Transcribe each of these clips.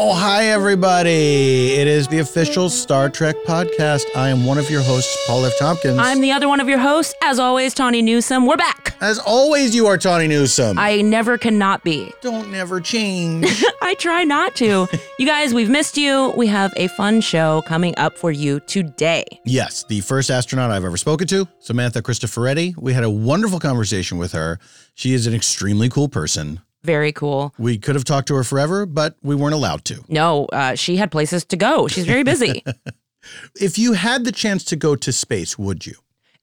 Oh, hi, everybody. It is the official Star Trek podcast. I am one of your hosts, Paul F. Tompkins. I'm the other one of your hosts, as always, Tawny Newsom. We're back. As always, you are Tawny Newsom. I never cannot be. don't never change. I try not to. you guys, we've missed you. We have a fun show coming up for you today. yes, the first astronaut I've ever spoken to, Samantha Cristoforetti. We had a wonderful conversation with her. She is an extremely cool person. Very cool. We could have talked to her forever, but we weren't allowed to. No, uh, she had places to go. She's very busy. If you had the chance to go to space, would you?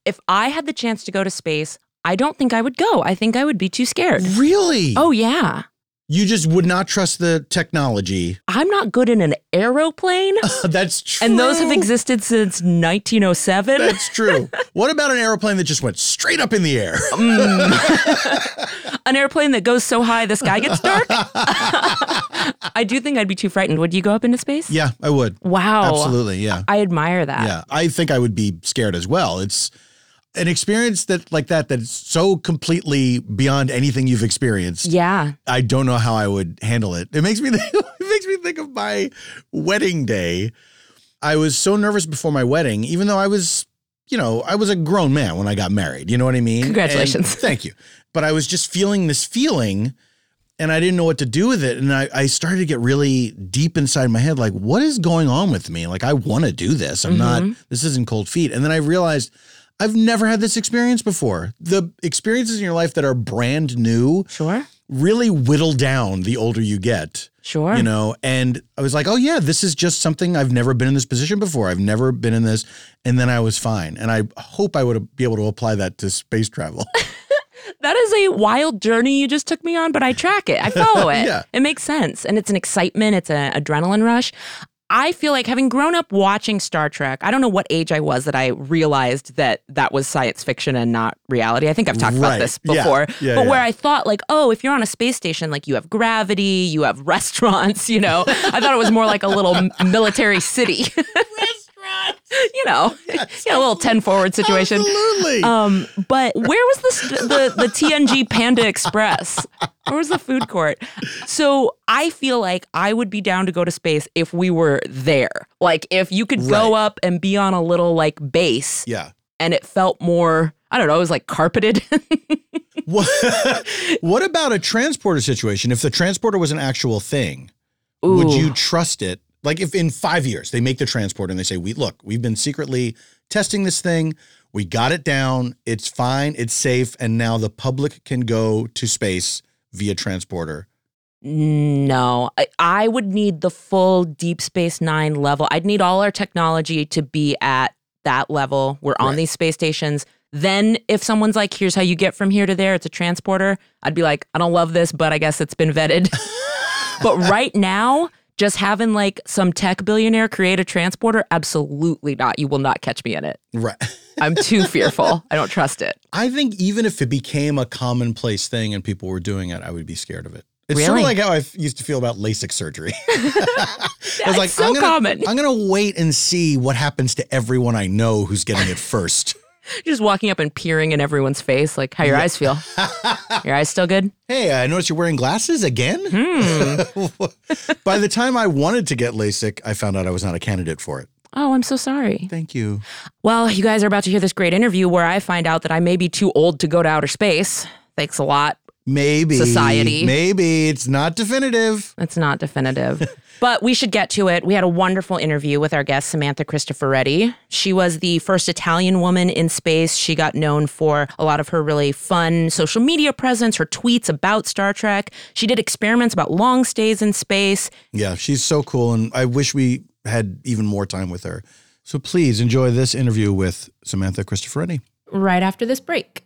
if I had the chance to go to space, I don't think I would go. I think I would be too scared. Really? Oh, yeah. You just would not trust the technology. I'm not good in an aeroplane, That's true. and those have existed since 1907. That's true. what about an airplane that just went straight up in the air? Mm. an airplane that goes so high the sky gets dark. I do think I'd be too frightened. Would you go up into space? yeah, I would. Wow. Absolutely. Yeah. I admire that. Yeah. I think I would be scared as well. It's an experience that like that that's so completely beyond anything you've experienced. Yeah. I don't know how I would handle it. It makes me think, it makes me think of my wedding day. I was so nervous before my wedding, even though I was, you know, I was a grown man when I got married. You know what I mean? Congratulations. And thank you. But I was just feeling this feeling and I didn't know what to do with it. And I, I started to get really deep inside my head, like, what is going on with me? Like, I want to do this. I'm not, mm-hmm. this isn't cold feet. And then I realized I've never had this experience before. The experiences in your life that are brand new Sure. really whittle down the older you get. Sure. You know, and I was like, oh yeah, this is just something I've never been in this position before. I've never been in this. And then I was fine. And I hope I would be able to apply that to space travel. That is a wild journey you just took me on, but I track it. I follow it. Yeah. It makes sense. And it's an excitement, it's an adrenaline rush. I feel like having grown up watching Star Trek, I don't know what age I was that I realized that that was science fiction and not reality. I think I've talked Right. about this before. Yeah, but where. I thought, like, oh, if you're on a space station, like you have gravity, you have restaurants, you know, I thought it was more like a little military city. you know, yeah, a little 10 forward situation. Absolutely. Um, but where was the, st- the the TNG Panda Express? Where was the food court? So I feel like I would be down to go to space if we were there. Like if you could go up and be on a little like base, yeah. and it felt more. I don't know. It was like carpeted. What, what about a transporter situation? If the transporter was an actual thing, would you trust it? Like if in five years they make the transporter and they say, "We look, we've been secretly testing this thing. We got it down. It's fine. It's safe, and now the public can go to space via transporter." No, I, I would need the full Deep Space Nine level. I'd need all our technology to be at that level. We're on Right. these space stations. Then, if someone's like, here's how you get from here to there, it's a transporter, I'd be like, I don't love this, but I guess it's been vetted. but right now, just having like some tech billionaire create a transporter, absolutely not. You will not catch me in it. Right. I'm too fearful. I don't trust it. I think even if it became a commonplace thing and people were doing it, I would be scared of it. It's sort of like how I f- used to feel about LASIK surgery. It's so I'm gonna, common. I'm going to wait and see what happens to everyone I know who's getting it first. You're just walking up and peering in everyone's face, like, how your eyes feel? your eyes still good? hey, I noticed you're wearing glasses again. Hmm. By the time I wanted to get LASIK, I found out I was not a candidate for it. Oh, I'm so sorry. Thank you. Well, you guys are about to hear this great interview where I find out that I may be too old to go to outer space. Thanks a lot. Maybe. Society. Maybe. It's not definitive. It's not definitive. but we should get to it. We had a wonderful interview with our guest, Samantha Cristoforetti. She was the first Italian woman in space. She got known for a lot of her really fun social media presence, her tweets about Star Trek. She did experiments about long stays in space. Yeah, she's so cool. And I wish we had even more time with her. So please enjoy this interview with Samantha Cristoforetti. Right after this break.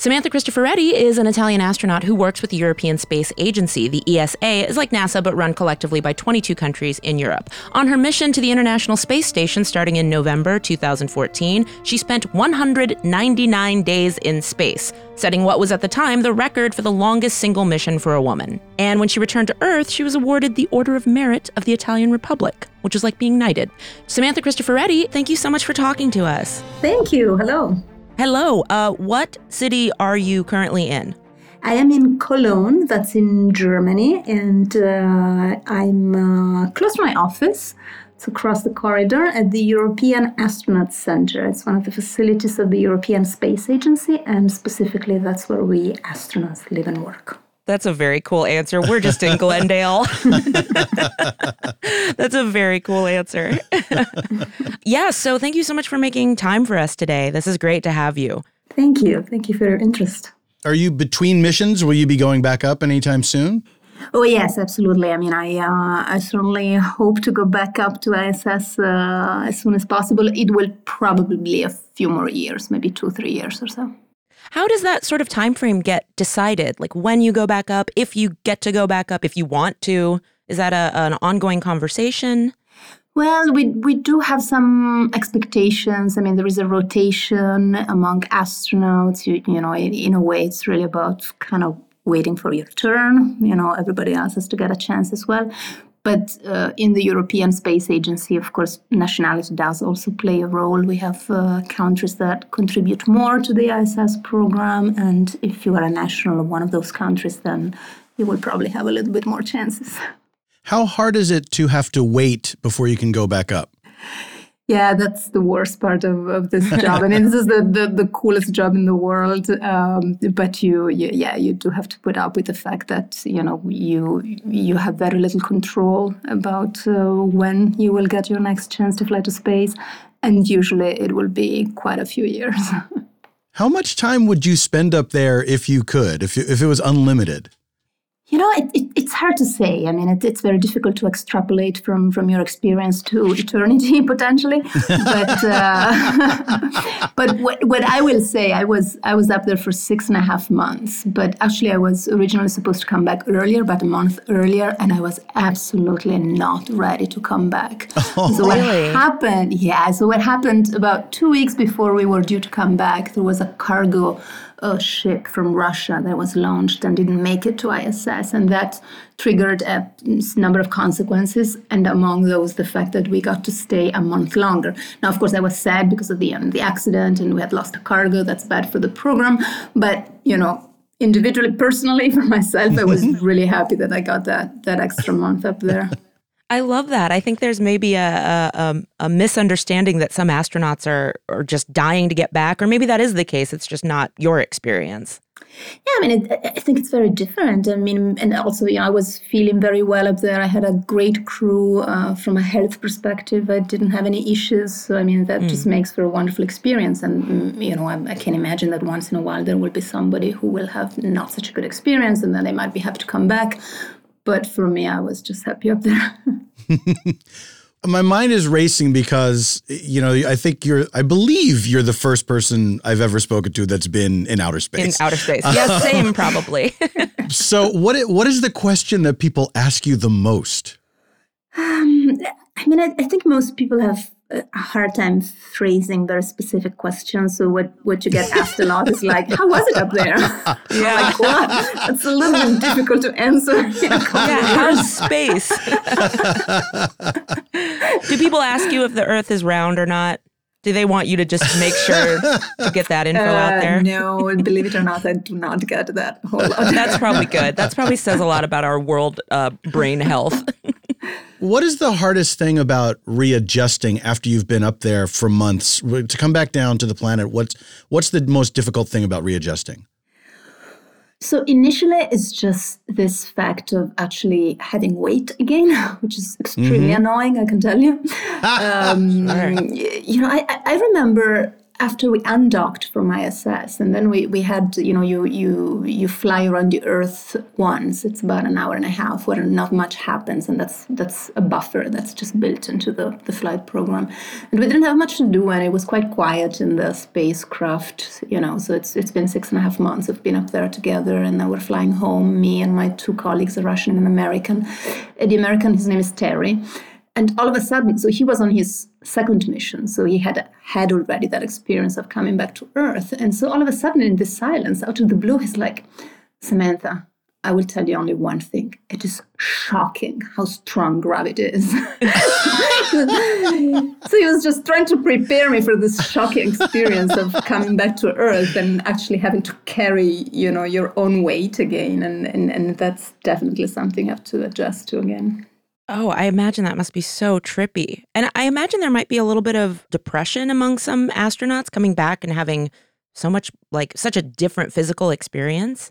Samantha Cristoforetti is an Italian astronaut who works with the European Space Agency. The ESA is like NASA but run collectively by 22 countries in Europe. On her mission to the International Space Station starting in November 2014, she spent 199 days in space, setting what was at the time the record for the longest single mission for a woman. And when she returned to Earth, she was awarded the Order of Merit of the Italian Republic, which is like being knighted. Samantha Cristoforetti, thank you so much for talking to us. Thank you. Hello. Hello. Uh, what city are you currently in? I am in Cologne, that's in Germany, and uh, I'm uh, close to my office. It's across the corridor at the European Astronaut Center. It's one of the facilities of the European Space Agency, and specifically, that's where we astronauts live and work. That's a very cool answer. We're just in Glendale. That's a very cool answer. yeah, so thank you so much for making time for us today. This is great to have you. Thank you. Thank you for your interest. Are you between missions? Will you be going back up anytime soon? Oh yes, absolutely. I mean, I uh, I certainly hope to go back up to ISS uh, as soon as possible. It will probably be a few more years, maybe two, three years or so. How does that sort of time frame get decided? Like when you go back up, if you get to go back up, if you want to, is that a, an ongoing conversation? Well, we we do have some expectations. I mean, there is a rotation among astronauts. You, you know, in, in a way, it's really about kind of waiting for your turn. You know, everybody else has to get a chance as well. But uh, in the European Space Agency, of course, nationality does also play a role. We have uh, countries that contribute more to the ISS program, and if you are a national of one of those countries, then you will probably have a little bit more chances. How hard is it to have to wait before you can go back up? Yeah, that's the worst part of, of this job. I mean, this is the, the, the coolest job in the world, um, but you, you, yeah, you do have to put up with the fact that you know you you have very little control about uh, when you will get your next chance to fly to space, and usually it will be quite a few years. How much time would you spend up there if you could, if if it was unlimited? You know, it, it, it's hard to say. I mean, it, it's very difficult to extrapolate from, from your experience to eternity potentially. But uh, but what, what I will say, I was I was up there for six and a half months. But actually, I was originally supposed to come back earlier, about a month earlier, and I was absolutely not ready to come back. Oh, so really? what happened? Yeah. So what happened about two weeks before we were due to come back? There was a cargo a ship from Russia that was launched and didn't make it to ISS, and that triggered a number of consequences, and among those, the fact that we got to stay a month longer. Now, of course, I was sad because of the um, the accident, and we had lost a cargo. That's bad for the program, but you know. Individually, personally, for myself, I was really happy that I got that that extra month up there. I love that. I think there's maybe a, a, um, a misunderstanding that some astronauts are, are just dying to get back, or maybe that is the case. It's just not your experience. Yeah, I mean, it, I think it's very different. I mean, and also, you know, I was feeling very well up there. I had a great crew uh, from a health perspective. I didn't have any issues. So, I mean, that mm. just makes for a wonderful experience. And, mm, you know, I, I, can imagine that once in a while there will be somebody who will have not such a good experience and then they might be happy to come back. But for me, I was just happy up there. my mind is racing because you know I think you're I believe you're the first person I've ever spoken to that's been in outer space. In outer space, yeah, same probably. so what what is the question that people ask you the most? Um, I mean, I, I think most people have a hard time phrasing very specific questions. So what what you get asked a lot is like, "How was it up there?" Yeah, like, well, that's a little bit difficult to answer. yeah, how's space? Do people ask you if the Earth is round or not? Do they want you to just make sure to get that info uh, out there? No, believe it or not, I do not get that whole lot. That's probably good. That's probably says a lot about our world uh, brain health. What is the hardest thing about readjusting after you've been up there for months to come back down to the planet? What's what's the most difficult thing about readjusting? So initially, it's just this fact of actually having weight again, which is extremely mm-hmm. annoying. I can tell you. um. You know, I, I remember after we undocked from ISS, and then we, we had, you know, you, you, you fly around the Earth once. It's about an hour and a half where not much happens, and that's that's a buffer that's just built into the, the flight program. And we didn't have much to do, and it was quite quiet in the spacecraft, you know. So it's it's been six and a half months of being up there together, and now we're flying home. Me and my two colleagues, a Russian and an American. The American, his name is Terry and all of a sudden, so he was on his second mission. So he had had already that experience of coming back to Earth. And so all of a sudden, in this silence, out of the blue, he's like, Samantha, I will tell you only one thing. It is shocking how strong gravity is. so he was just trying to prepare me for this shocking experience of coming back to Earth and actually having to carry, you know, your own weight again. And, and, and that's definitely something I have to adjust to again. Oh, I imagine that must be so trippy. And I imagine there might be a little bit of depression among some astronauts coming back and having so much like such a different physical experience.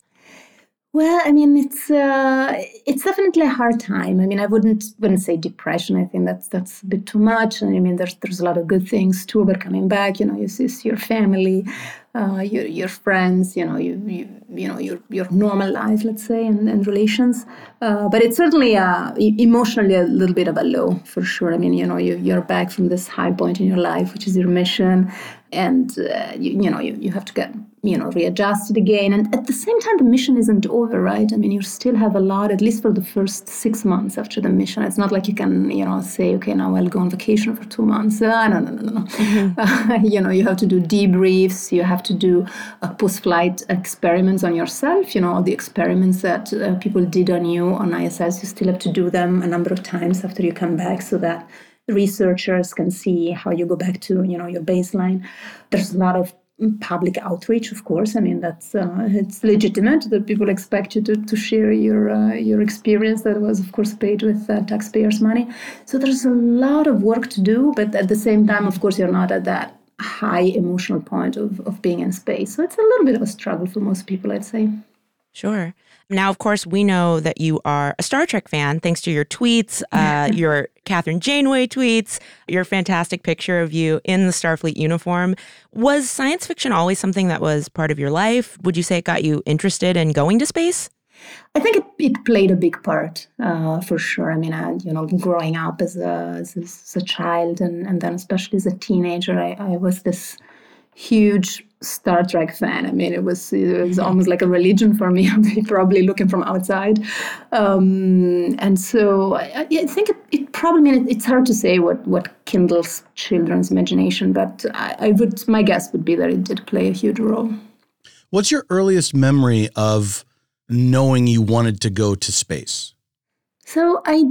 Well, I mean, it's uh, it's definitely a hard time. I mean, I wouldn't wouldn't say depression. I think that's that's a bit too much. And I mean, there's there's a lot of good things too about coming back. You know, you see your family, uh, your your friends. You know, you you, you know your your normal life, let's say, and, and relations. Uh, but it's certainly uh, emotionally a little bit of a low for sure. I mean, you know, you you're back from this high point in your life, which is your mission, and uh, you, you know you, you have to get you know readjusted again. And at the same time the mission isn't over right? I mean you still have a lot at least for the first six months after the mission. It's not like you can you know say okay now i'll go on vacation for two months. Uh, no no no no no. Mm-hmm. uh, you know you have to do debriefs. You have to do uh, post-flight experiments on yourself. You know all the experiments that uh, people did on you on iss you still have to do them a number of times after you come back so that researchers can see how you go back to you know your baseline. There's a lot of public outreach of course. I mean that's uh, it's legitimate that people expect you to, to share your uh, your experience that was of course paid with uh, taxpayers money. So there's a lot of work to do but at the same time of course you're not at that high emotional point of, of being in space. So it's a little bit of a struggle for most people i'd say. Sure now, of course, we know that you are a Star Trek fan thanks to your tweets, uh, your Kathryn Janeway tweets, your fantastic picture of you in the Starfleet uniform. Was science fiction always something that was part of your life? Would you say it got you interested in going to space? I think it, it played a big part uh, for sure. I mean, I, you know, growing up as a, as a, as a child and, and then especially as a teenager, I, I was this huge Star Trek fan. I mean, it was it was almost like a religion for me. probably looking from outside, um, and so I, I think it, it, probably. I mean, it's hard to say what what kindles children's imagination, but I, I would. My guess would be that it did play a huge role. What's your earliest memory of knowing you wanted to go to space? So I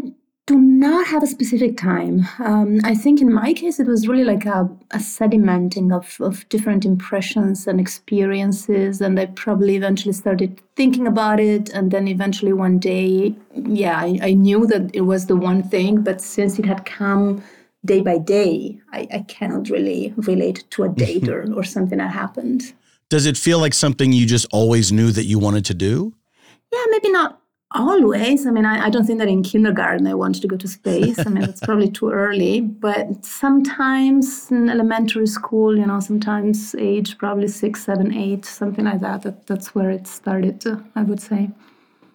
do not have a specific time. Um, I think in my case, it was really like a, a sedimenting of, of different impressions and experiences. And I probably eventually started thinking about it. And then eventually one day, yeah, I, I knew that it was the one thing. But since it had come day by day, I, I cannot really relate to a date or, or something that happened. Does it feel like something you just always knew that you wanted to do? Yeah, maybe not always. I mean, I, I don't think that in kindergarten I wanted to go to space. I mean, it's probably too early. But sometimes in elementary school, you know, sometimes age probably six, seven, eight, something like that. that that's where it started, I would say.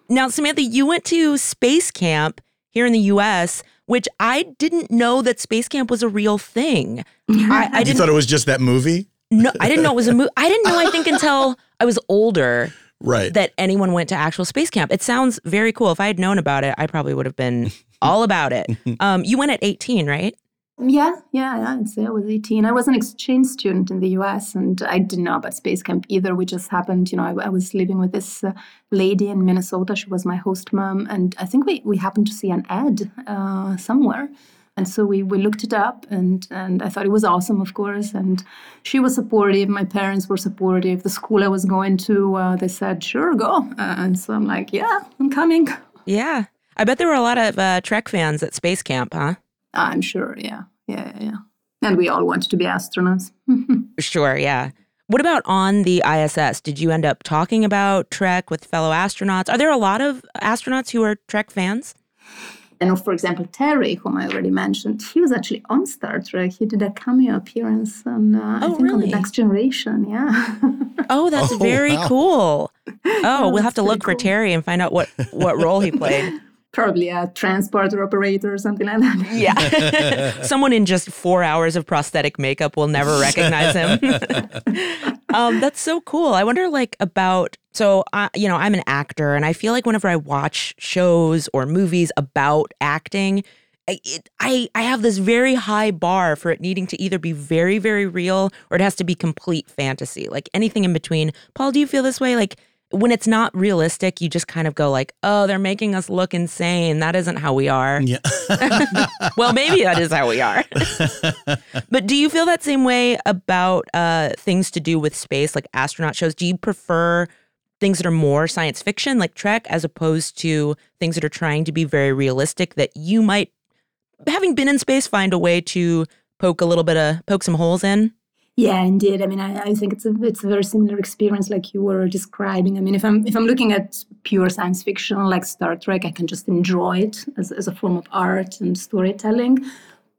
Now, Samantha, you went to space camp here in the US, which I didn't know that space camp was a real thing. I, I You didn't thought it was just that movie? no, I didn't know it was a movie. I didn't know, I think, until I was older Right. that anyone went to actual space camp. It sounds very cool. If I had known about it, I probably would have been all about it. Um, you went at 18, right? Yeah, yeah, yeah. I'd say I was 18. I was an exchange student in the US and I didn't know about space camp either. We just happened, you know, I, I was living with this uh, lady in Minnesota. She was my host mom. And I think we, we happened to see an ad uh, somewhere. And so we, we looked it up and, and I thought it was awesome, of course. And she was supportive. My parents were supportive. The school I was going to, uh, they said, sure, go. Uh, and so I'm like, yeah, I'm coming. Yeah. I bet there were a lot of uh, Trek fans at space camp, huh? I'm sure, yeah, yeah, yeah, yeah. And we all wanted to be astronauts. Sure, yeah. What about on the ISS? Did you end up talking about Trek with fellow astronauts? Are there a lot of astronauts who are Trek fans? I know, for example, Terry, whom I already mentioned, he was actually on Star Trek. He did a cameo appearance on, uh, I Oh, think, on the Next Generation. Yeah. Oh, that's Oh, very wow. cool. Oh, we'll have to pretty look for. Terry and find out what what role he played. Probably a transporter operator or something like that. Yeah. Someone in just four hours of prosthetic makeup will never recognize him. um, that's so cool. I wonder, like, about so, I you know, I'm an actor, and I feel like whenever I watch shows or movies about acting, I, it, I I have this very high bar for it needing to either be very very real or it has to be complete fantasy. Like anything in between. Paul, do you feel this way? Like when it's not realistic, you just kind of go like, "Oh, they're making us look insane. That isn't how we are." Yeah. well, maybe that is how we are. but do you feel that same way about uh, things to do with space, like astronaut shows? Do you prefer things that are more science fiction, like Trek, as opposed to things that are trying to be very realistic that you might, having been in space, find a way to poke a little bit of, poke some holes in? Yeah, indeed. I mean, I, I think it's a it's a very similar experience, like you were describing. I mean, if I'm if I'm looking at pure science fiction like Star Trek, I can just enjoy it as as a form of art and storytelling.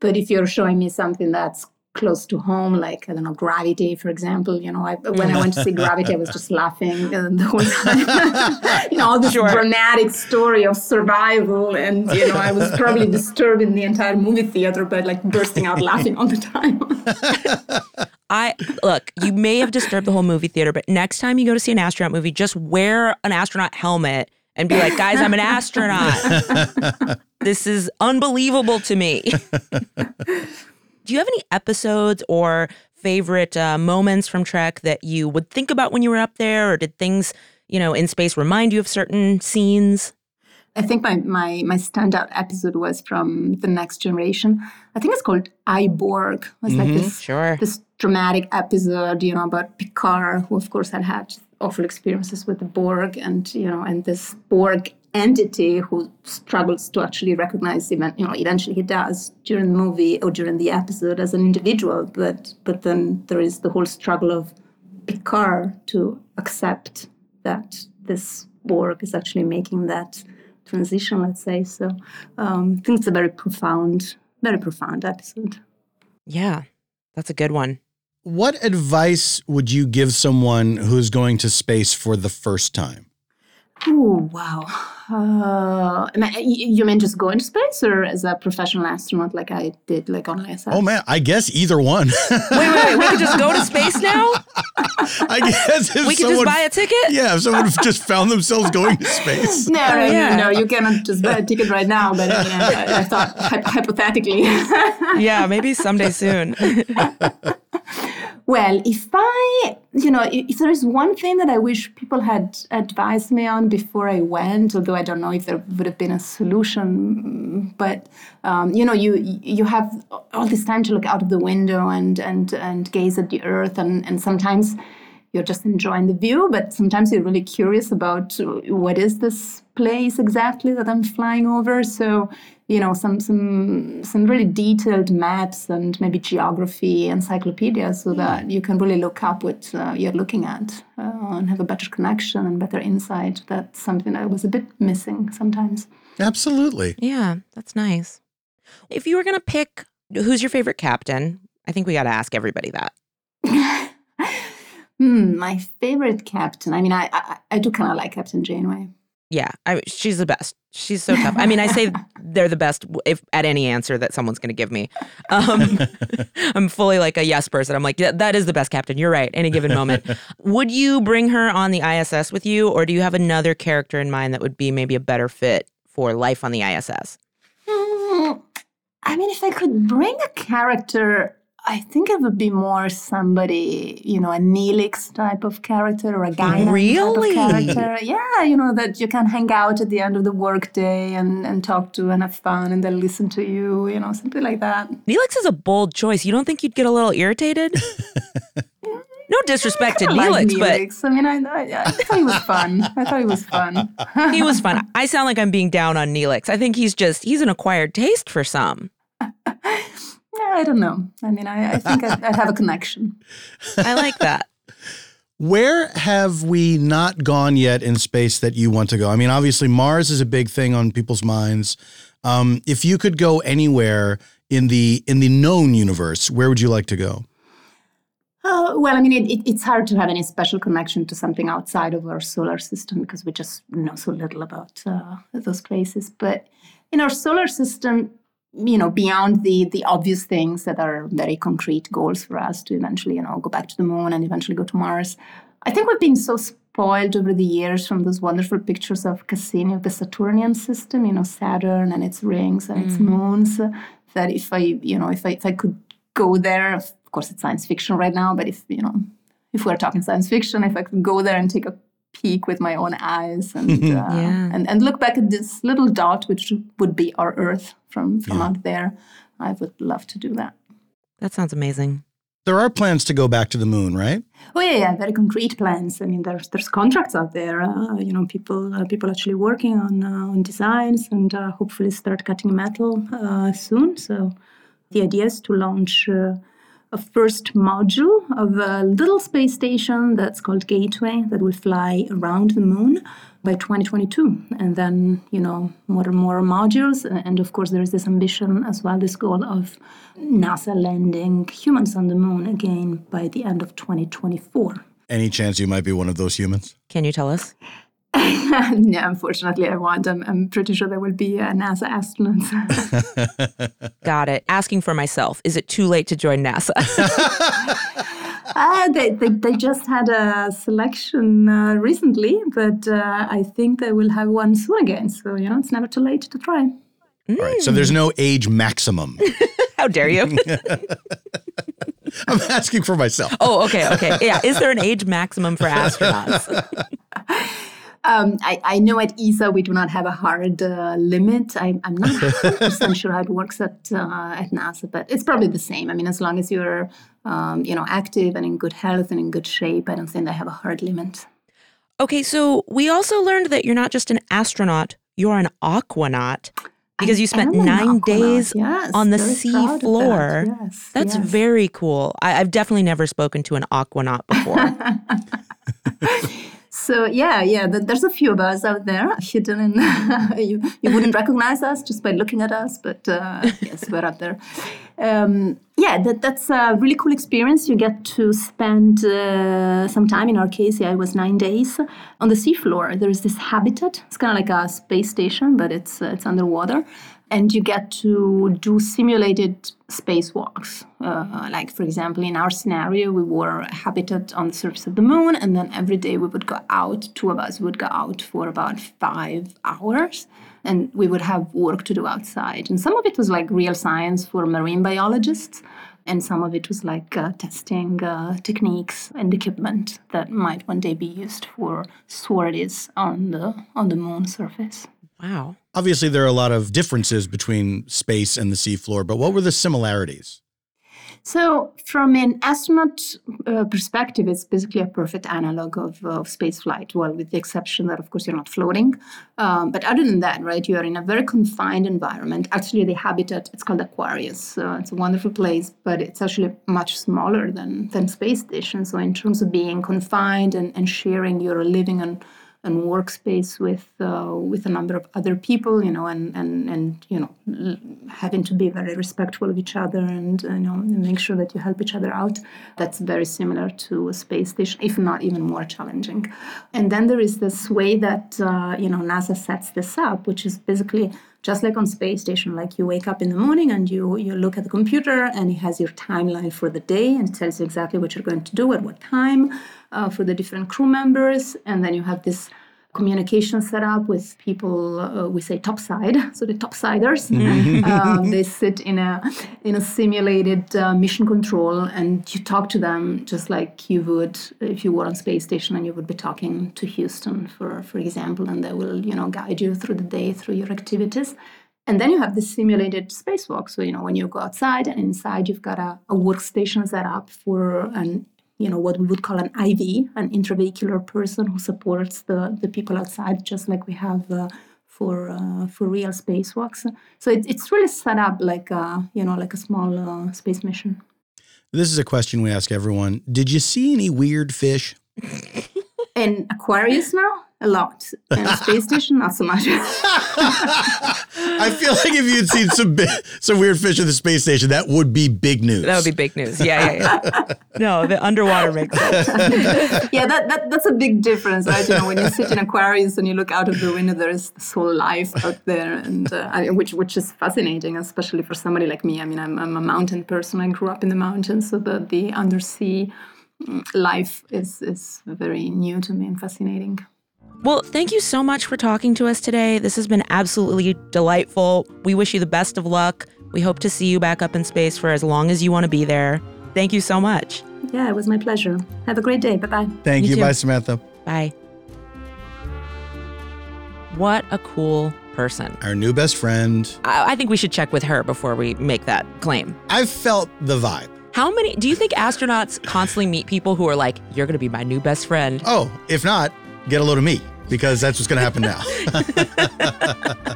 But if you're showing me something that's close to home, like I don't know, Gravity, for example, you know, I, when I went to see Gravity, I was just laughing uh, the whole time. you know, all this Sure. dramatic story of survival, and you know, I was probably disturbing the entire movie theater, but like bursting out laughing all the time. I look, you may have disturbed the whole movie theater, but next time you go to see an astronaut movie, just wear an astronaut helmet and be like, guys, I'm an astronaut. this is unbelievable to me. Do you have any episodes or favorite uh, moments from Trek that you would think about when you were up there, or did things, you know, in space remind you of certain scenes? I think my, my, my standout episode was from The Next Generation. I think it's called I Borg. It was like this, Sure. this dramatic episode, you know, about Picard, who of course had had awful experiences with the Borg, and you know, and this Borg entity who struggles to actually recognize even, you know, eventually he does during the movie or during the episode as an individual, but but then there is the whole struggle of Picard to accept that this Borg is actually making that transition, let's say. So um, I think it's a very profound, very profound episode. Yeah, that's a good one. What advice would you give someone who's going to space for the first time? Oh wow! Uh, I mean, y- you mean just going to space, or as a professional astronaut, like I did, like on ISS? Oh man, I guess either one. Wait, wait, wait. We could just go to space now? I guess if we could someone, just buy a ticket? Yeah, if someone just found themselves going to space. No, no, yeah. no, no, you cannot just buy a ticket right now. But I, mean, I, I thought hypothetically. Yeah, maybe someday soon. Well, if I, you know, if there is one thing that I wish people had advised me on before I went, although I don't know if there would have been a solution, but um, you know, you you have all this time to look out of the window and and and gaze at the earth, and and sometimes you're just enjoying the view, but sometimes you're really curious about what is this place exactly that I'm flying over. So, you know, some some some really detailed maps and maybe geography encyclopedias, so that you can really look up what uh, you're looking at uh, and have a better connection and better insight. That's something that was a bit missing sometimes. Absolutely. Yeah, that's nice. If you were going to pick who's your favorite captain, I think we got to ask everybody that. Hmm, my favorite captain. I mean, I I, I do kind of like Captain Janeway. Yeah, I, she's the best. She's so tough. I mean, I say they're the best if at any answer that someone's going to give me. Um, I'm fully like a yes person. I'm like, yeah, that is the best captain. You're right. Any given moment. would you bring her on the ISS with you, or do you have another character in mind that would be maybe a better fit for life on the ISS? Hmm, I mean, if I could bring a character I think it would be more somebody, you know, a Neelix type of character or a Guinan really? type of character. Yeah, you know, that you can hang out at the end of the workday and, and talk to and have fun and they'll listen to you, you know, something like that. Neelix is a bold choice. You don't think you'd get a little irritated? No disrespect to Neelix, Neelix, but I mean, I, I, I, thought he was fun. I thought he was fun. he was fun. I sound like I'm being down on Neelix. I think he's just he's an acquired taste for some. Yeah, I don't know. I mean, I, I think I, I have a connection. I like that. Where have we not gone yet in space that you want to go? I mean, obviously, Mars is a big thing on people's minds. Um, if you could go anywhere in the in the known universe, where would you like to go? Uh, well, I mean, it, it, it's hard to have any special connection to something outside of our solar system because we just know so little about uh, those places. But in our solar system, you know beyond the the obvious things that are very concrete goals for us to eventually you know go back to the moon and eventually go to mars i think we've been so spoiled over the years from those wonderful pictures of cassini of the saturnian system you know saturn and its rings and mm. its moons that if i you know if i if i could go there of course it's science fiction right now but if you know if we're talking science fiction if i could go there and take a peek with my own eyes and uh, yeah. and, and look back at this little dot which would be our earth from from yeah. out there. I would love to do that. That sounds amazing. There are plans to go back to the moon right? Oh yeah, yeah very concrete plans. I mean there's there's contracts out there uh, you know people uh, people actually working on uh, on designs and uh, hopefully start cutting metal uh, soon. So the idea is to launch a first module of a little space station that's called Gateway that will fly around the moon by 2022. And then, you know, more and more modules. And of course, there is this ambition as well, this goal of NASA landing humans on the moon again by the end of 2024. Any chance you might be one of those humans? Can you tell us? yeah, unfortunately, I won't. I'm, I'm pretty sure there will be uh, NASA astronauts. Got it. Asking for myself, is it too late to join NASA? uh, they, they, they, just had a selection uh, recently, but uh, I think they will have one soon again. So, you know, it's never too late to try. Mm. All right. So there's no age maximum. How dare you? I'm asking for myself. Oh, okay, okay. Yeah. Is there an age maximum for astronauts? Um, I, I, know at ESA we do not have a hard uh, limit. I, am not 100% sure how it works at uh, at NASA, but it's probably the same. I mean, as long as you're um, you know active and in good health and in good shape, I don't think they have a hard limit. Okay, so we also learned that you're not just an astronaut; you're an aquanaut because you spent nine days yes, on the sea floor. That. Yes, That's yes. very cool. I, have definitely never spoken to an aquanaut before. So yeah, yeah, there's a few of us out there hidden you you wouldn't recognize us just by looking at us, but uh, yes, we're out there. Um, yeah, that, that's a really cool experience. You get to spend uh, some time. In our case, yeah, it was nine days on the seafloor. There is this habitat. It's kind of like a space station, but it's uh, it's underwater and you get to do simulated spacewalks. Uh, like, for example, in our scenario, we were a habitat on the surface of the moon, and then every day we would go out, two of us would go out for about five hours, and we would have work to do outside. And some of it was like real science for marine biologists. And some of it was like uh, testing uh, techniques and equipment that might one day be used for sorties on the on the moon surface. Wow. Obviously, there are a lot of differences between space and the seafloor, but what were the similarities? So, from an astronaut uh, perspective, it's basically a perfect analog of, of space flight. Well, with the exception that, of course, you're not floating. Um, but other than that, right, you are in a very confined environment. Actually, the habitat it's called Aquarius. Uh, it's a wonderful place, but it's actually much smaller than than space station. So, in terms of being confined and, and sharing your living and and workspace with uh, with a number of other people, you know, and and and you know, having to be very respectful of each other and you know, make sure that you help each other out. That's very similar to a space station, if not even more challenging. And then there is this way that uh, you know NASA sets this up, which is basically just like on space station like you wake up in the morning and you you look at the computer and it has your timeline for the day and it tells you exactly what you're going to do at what time uh, for the different crew members. And then you have this communication set up with people uh, we say topside so the topsiders um, they sit in a in a simulated uh, mission control and you talk to them just like you would if you were on space station and you would be talking to houston for for example and they will you know guide you through the day through your activities. And then you have the simulated spacewalk. So you know when you go outside and inside you've got a, a workstation set up for an you know what we would call an IV, an intravehicular person who supports the the people outside, just like we have uh, for uh, for real spacewalks. So it, it's really set up like a, you know like a small uh, space mission. This is a question we ask everyone. Did you see any weird fish? In Aquarius now, a lot. And space station, not so much. I feel like if you'd seen some bi- some weird fish at the space station, that would be big news. That would be big news. Yeah, yeah, yeah. no, the underwater makes sense. yeah, that, that that's a big difference, right? You know, when you sit in Aquarius and you look out of the window, there is this whole life out there, and uh, I- which which is fascinating, especially for somebody like me. I mean, I'm, I'm a mountain person. I grew up in the mountains, so the the undersea life is is very new to me and fascinating. Well, thank you so much for talking to us today. This has been absolutely delightful. We wish you the best of luck. We hope to see you back up in space for as long as you want to be there. Thank you so much. Yeah, it was my pleasure. Have a great day. Bye bye. Thank You you. Bye, Samantha. Bye. What a cool person. Our new best friend. I, I think we should check with her before we make that claim. I've felt the vibe. How many do you think astronauts constantly meet people who are like, you're going to be my new best friend? Oh, if not, get a load of me because that's what's going to happen now.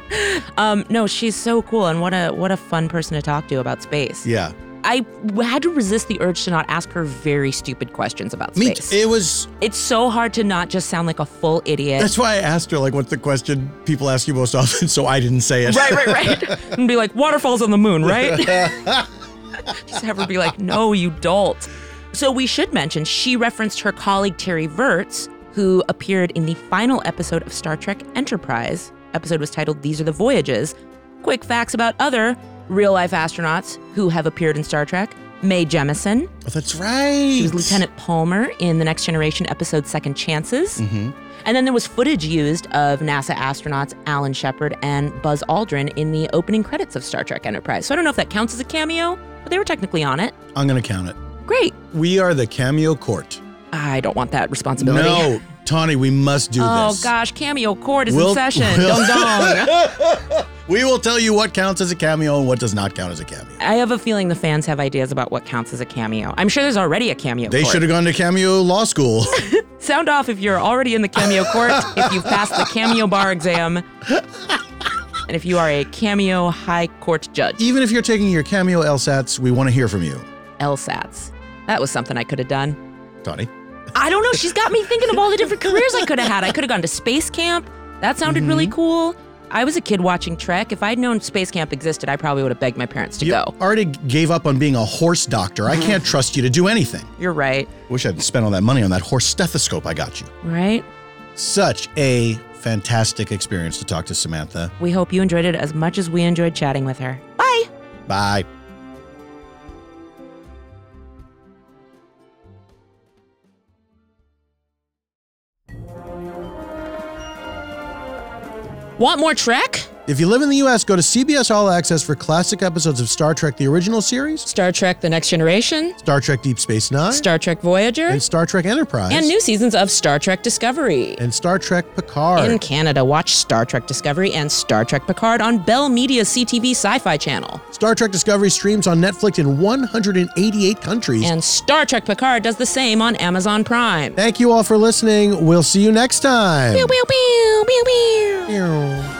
Um, no, she's so cool and what a what a fun person to talk to about space. yeah. I had to resist the urge to not ask her very stupid questions about Me, space. t- it was. it's so hard to not just sound like a full idiot. That's why I asked her, like, what's the question people ask you most often? So I didn't say it. right, right, right. and be like, waterfalls on the moon, right? just have her be like, no, you dolt. So we should mention she referenced her colleague Terry Virts, who appeared in the final episode of Star Trek Enterprise. Episode was titled These Are the Voyages. Quick facts about other real life astronauts who have appeared in Star Trek. Mae Jemison. Oh, that's right. She was Lieutenant Palmer in the Next Generation episode Second Chances. Mm-hmm. And then there was footage used of NASA astronauts Alan Shepard and Buzz Aldrin in the opening credits of Star Trek Enterprise. So I don't know if that counts as a cameo, but they were technically on it. I'm going to count it. Great. We are the cameo court. I don't want that responsibility. No, Tawny, we must do Oh this. Oh gosh, cameo court is We'll- in session. we'll- Dong dong. We will tell you what counts as a cameo and what does not count as a cameo. I have a feeling the fans have ideas about what counts as a cameo. I'm sure there's already a cameo They court. should have gone to cameo law school. Sound off if you're already in the cameo court, if you've passed the cameo bar exam, and if you are a cameo high court judge. Even if you're taking your cameo LSATs, we want to hear from you. LSATs. That was something I could have done. Tawny. I don't know. She's got me thinking of all the different careers I could have had. I could have gone to space camp. That sounded really Mm-hmm. cool. I was a kid watching Trek. If I'd known space camp existed, I probably would have begged my parents to You go. already gave up on being a horse doctor. I can't trust you to do anything. You're right. Wish I'd spent all that money on that horse stethoscope I got you. Right? Such a fantastic experience to talk to Samantha. We hope you enjoyed it as much as we enjoyed chatting with her. Bye. Bye. Want more Trek? If you live in the US, go to CBS All Access for classic episodes of Star Trek the original series, Star Trek The Next Generation, Star Trek Deep Space Nine, Star Trek Voyager, and Star Trek Enterprise, and new seasons of Star Trek Discovery. and Star Trek Picard. In Canada, watch Star Trek Discovery and Star Trek Picard on Bell Media's CTV Sci Fi channel. Star Trek Discovery streams on Netflix in 188 countries. And Star Trek Picard does the same on Amazon Prime. Thank you all for listening. We'll see you next time. Pew, pew, pew, pew, pew. Pew.